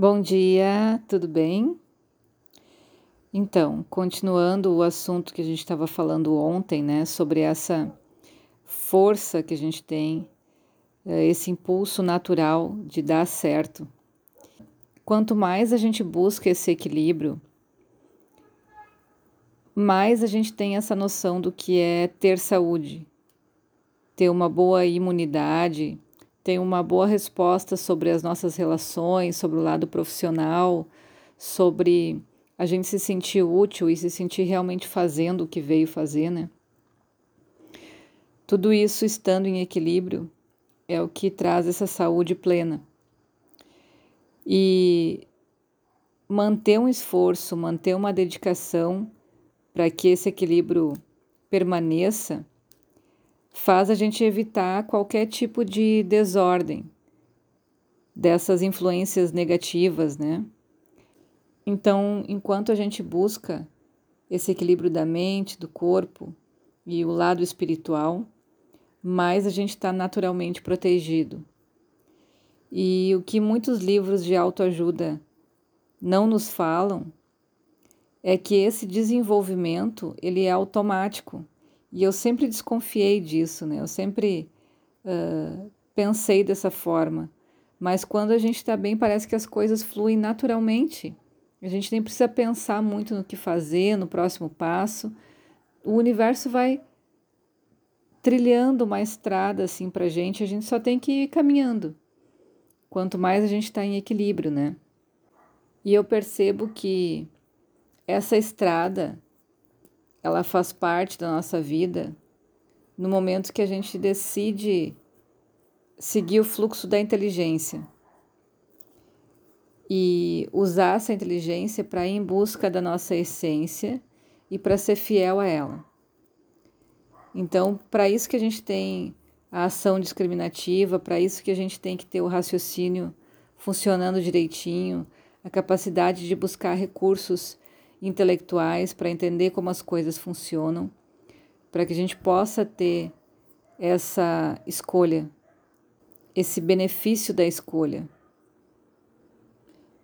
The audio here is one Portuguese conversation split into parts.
Bom dia, tudo bem? Então, continuando o assunto que a gente estava falando ontem, né, sobre essa força que a gente tem, eh, esse impulso natural de dar certo. Quanto mais a gente busca esse equilíbrio, mais a gente tem essa noção do que é ter saúde, ter uma boa imunidade, tem uma boa resposta sobre as nossas relações, sobre o lado profissional, sobre a gente se sentir útil e se sentir realmente fazendo o que veio fazer, né? Tudo isso estando em equilíbrio é o que traz essa saúde plena. E manter um esforço, manter uma dedicação para que esse equilíbrio permaneça faz a gente evitar qualquer tipo de desordem dessas influências negativas, né? Então, enquanto a gente busca esse equilíbrio da mente, do corpo e o lado espiritual, mais a gente está naturalmente protegido. E o que muitos livros de autoajuda não nos falam é que esse desenvolvimento ele é automático e eu sempre desconfiei disso, né? Eu sempre uh, pensei dessa forma. Mas quando a gente está bem, parece que as coisas fluem naturalmente. A gente nem precisa pensar muito no que fazer, no próximo passo. O universo vai trilhando uma estrada assim para gente, a gente só tem que ir caminhando. Quanto mais a gente está em equilíbrio, né? E eu percebo que essa estrada ela faz parte da nossa vida no momento que a gente decide seguir o fluxo da inteligência e usar essa inteligência para ir em busca da nossa essência e para ser fiel a ela. Então, para isso que a gente tem a ação discriminativa, para isso que a gente tem que ter o raciocínio funcionando direitinho, a capacidade de buscar recursos intelectuais para entender como as coisas funcionam, para que a gente possa ter essa escolha, esse benefício da escolha.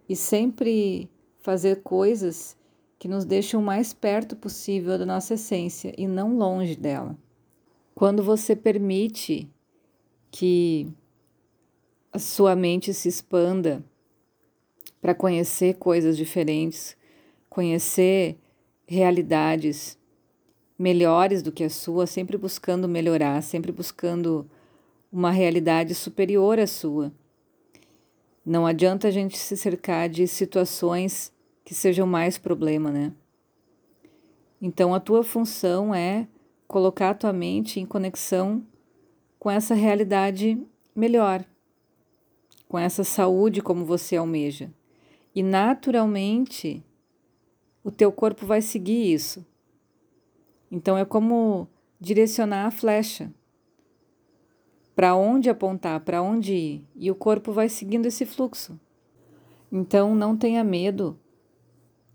E sempre fazer coisas que nos deixam o mais perto possível da nossa essência e não longe dela. Quando você permite que a sua mente se expanda para conhecer coisas diferentes, conhecer realidades melhores do que a sua, sempre buscando melhorar, sempre buscando uma realidade superior à sua. Não adianta a gente se cercar de situações que sejam mais problema, né? Então a tua função é colocar a tua mente em conexão com essa realidade melhor, com essa saúde como você almeja. E naturalmente o teu corpo vai seguir isso. Então é como direcionar a flecha. Para onde apontar, para onde ir, e o corpo vai seguindo esse fluxo. Então não tenha medo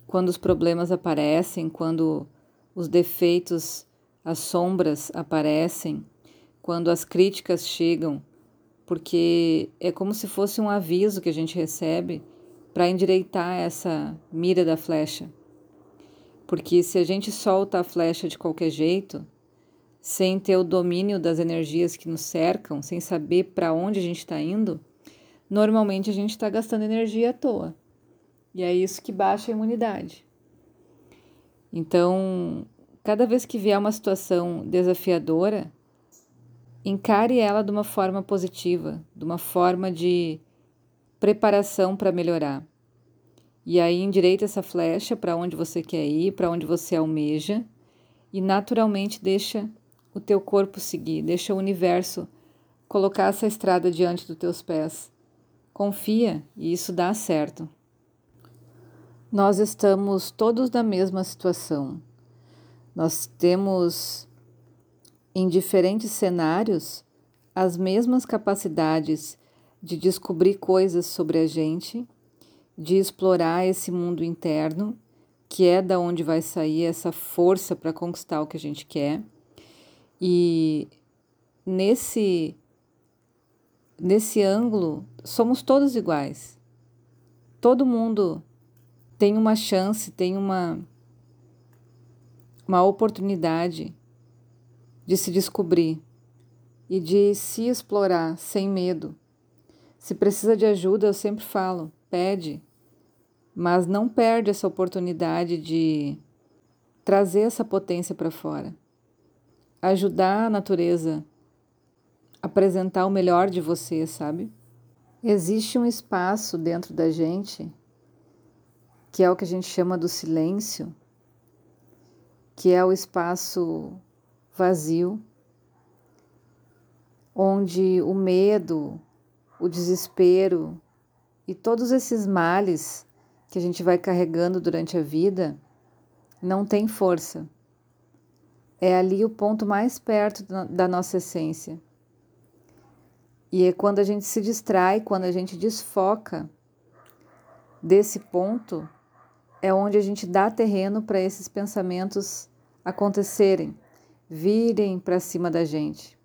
quando os problemas aparecem, quando os defeitos, as sombras aparecem, quando as críticas chegam, porque é como se fosse um aviso que a gente recebe para endireitar essa mira da flecha. Porque se a gente solta a flecha de qualquer jeito, sem ter o domínio das energias que nos cercam, sem saber para onde a gente está indo, normalmente a gente está gastando energia à toa. E é isso que baixa a imunidade. Então, cada vez que vier uma situação desafiadora, encare ela de uma forma positiva, de uma forma de preparação para melhorar. E aí endireita essa flecha para onde você quer ir, para onde você almeja, e naturalmente deixa o teu corpo seguir, deixa o universo colocar essa estrada diante dos teus pés. Confia e isso dá certo. Nós estamos todos na mesma situação. Nós temos em diferentes cenários as mesmas capacidades de descobrir coisas sobre a gente de explorar esse mundo interno, que é da onde vai sair essa força para conquistar o que a gente quer. E nesse nesse ângulo somos todos iguais. todo mundo tem uma chance, tem uma, uma oportunidade de se descobrir e de se explorar sem medo. Se precisa de ajuda, eu sempre falo, pede, mas não perde essa oportunidade de trazer essa potência para fora. Ajudar a natureza a apresentar o melhor de você, sabe? Existe um espaço dentro da gente que é o que a gente chama do silêncio, que é o espaço vazio, onde o medo, o desespero e todos esses males que a gente vai carregando durante a vida não tem força. É ali o ponto mais perto da nossa essência. E é quando a gente se distrai, quando a gente desfoca desse ponto, é onde a gente dá terreno para esses pensamentos acontecerem, virem para cima da gente.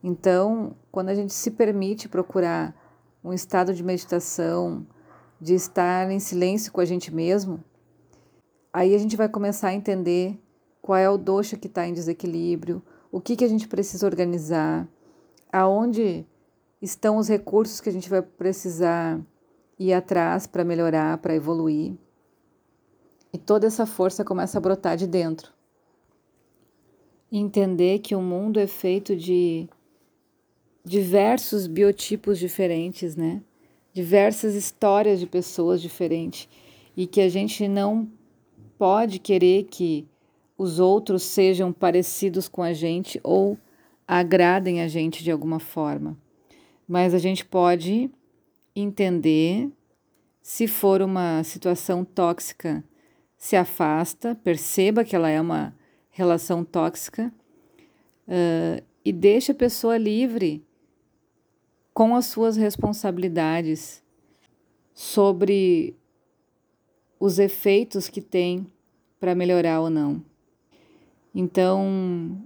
Então, quando a gente se permite procurar um estado de meditação, de estar em silêncio com a gente mesmo, aí a gente vai começar a entender qual é o doxa que está em desequilíbrio, o que, que a gente precisa organizar, aonde estão os recursos que a gente vai precisar ir atrás para melhorar, para evoluir. E toda essa força começa a brotar de dentro. Entender que o mundo é feito de diversos biotipos diferentes, né? Diversas histórias de pessoas diferentes e que a gente não pode querer que os outros sejam parecidos com a gente ou agradem a gente de alguma forma. Mas a gente pode entender se for uma situação tóxica, se afasta, perceba que ela é uma relação tóxica uh, e deixa a pessoa livre com as suas responsabilidades sobre os efeitos que tem para melhorar ou não. Então,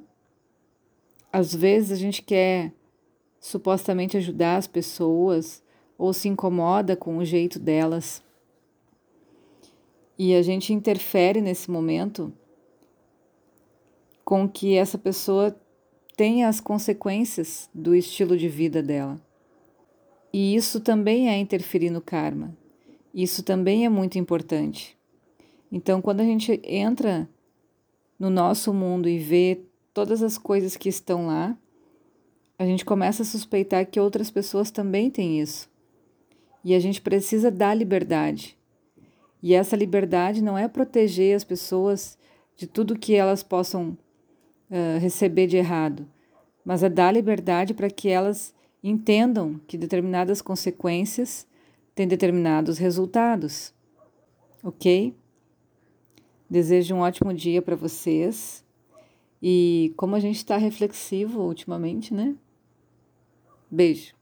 às vezes a gente quer supostamente ajudar as pessoas ou se incomoda com o jeito delas. E a gente interfere nesse momento com que essa pessoa tenha as consequências do estilo de vida dela. E isso também é interferir no karma. Isso também é muito importante. Então, quando a gente entra no nosso mundo e vê todas as coisas que estão lá, a gente começa a suspeitar que outras pessoas também têm isso. E a gente precisa dar liberdade. E essa liberdade não é proteger as pessoas de tudo que elas possam uh, receber de errado, mas é dar liberdade para que elas entendam que determinadas consequências têm determinados resultados. Ok? Desejo um ótimo dia para vocês. E como a gente está reflexivo ultimamente, né? Beijo.